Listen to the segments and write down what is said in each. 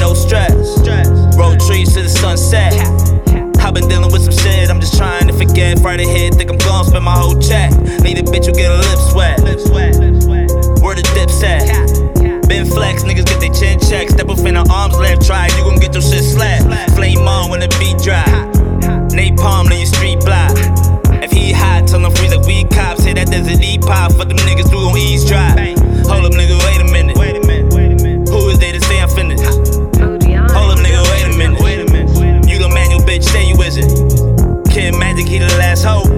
no stress. Roll trees to the sunset. I've been dealing with some shit, I'm just trying to forget. Friday hit, think I'm gon' spend my whole check. Need a bitch who get a lip sweat. Where the dips at? Been flex, niggas get their chin checked. Step up in the arms left, try, you gon' get your shit slapped. Flame on when the beat dry. Napalm on your street block. If he hot, tell him freeze like we cops. Hit that desert E pop, fuck them niggas who gon' eavesdrop. Hold The last hope.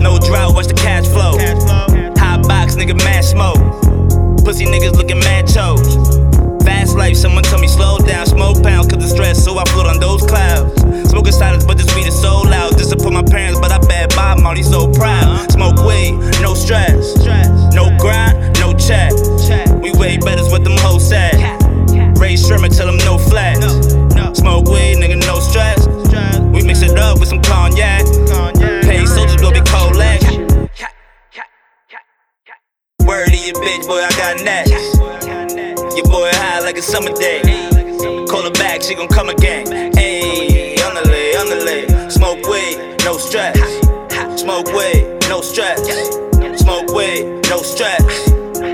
No drought, watch the cash flow. Hot box, nigga, mad smoke. Pussy niggas looking mad chose. Fast life, someone tell me slow down. Smoke pound, cause the stress, so I float on those clouds. Smoking silence, but this weed is so loud. Disappoint my parents, but I bet Bob Marley so proud. Smoke weed, no stress. No grind, no check. We way better what them hoes said. Ray Sherman, tell your boy, I got next. Your boy high like a summer day. Call her back, she gon' come again. Ayy, on the lay, on the lay. Smoke weed, no stress. Smoke weed, no stress. Smoke weed, no stress.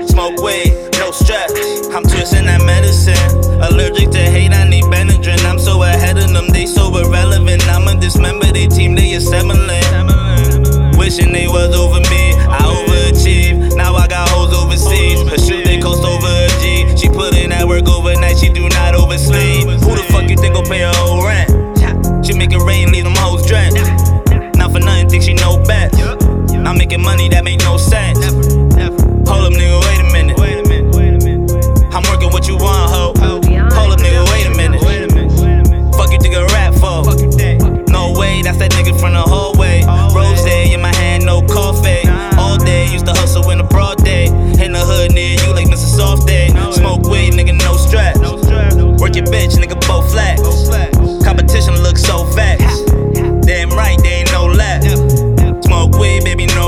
Smoke weed, no stress. I'm twisting that medicine. Allergic to hate, I need Benadryl. I'm so ahead of them, they so irrelevant. I'ma dismember they team, they assembling. Wishing they was over me, overnight, she do not oversleep. Who the fuck you think gon' pay her rent? She make it rain, leave them hoes drenched. Not for nothing, think she know best. I'm making money that make no sense.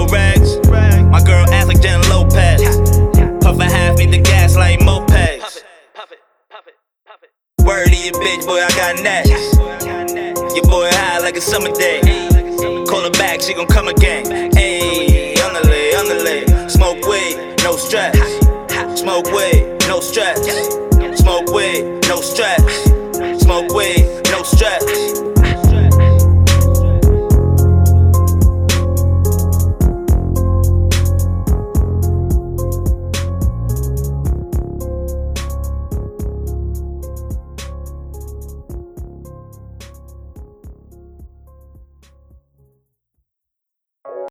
No rags. My girl ass like Jen Lopez. Puff a half, beat the gas like mopeds. Word to your bitch, boy, I got next. Your boy high like a summer day. Call her back, she gon' come again. Ayy, on the lay, on the lay. Smoke weed, no stress. Smoke weed, no stress. Smoke weed, no stress. Smoke weed.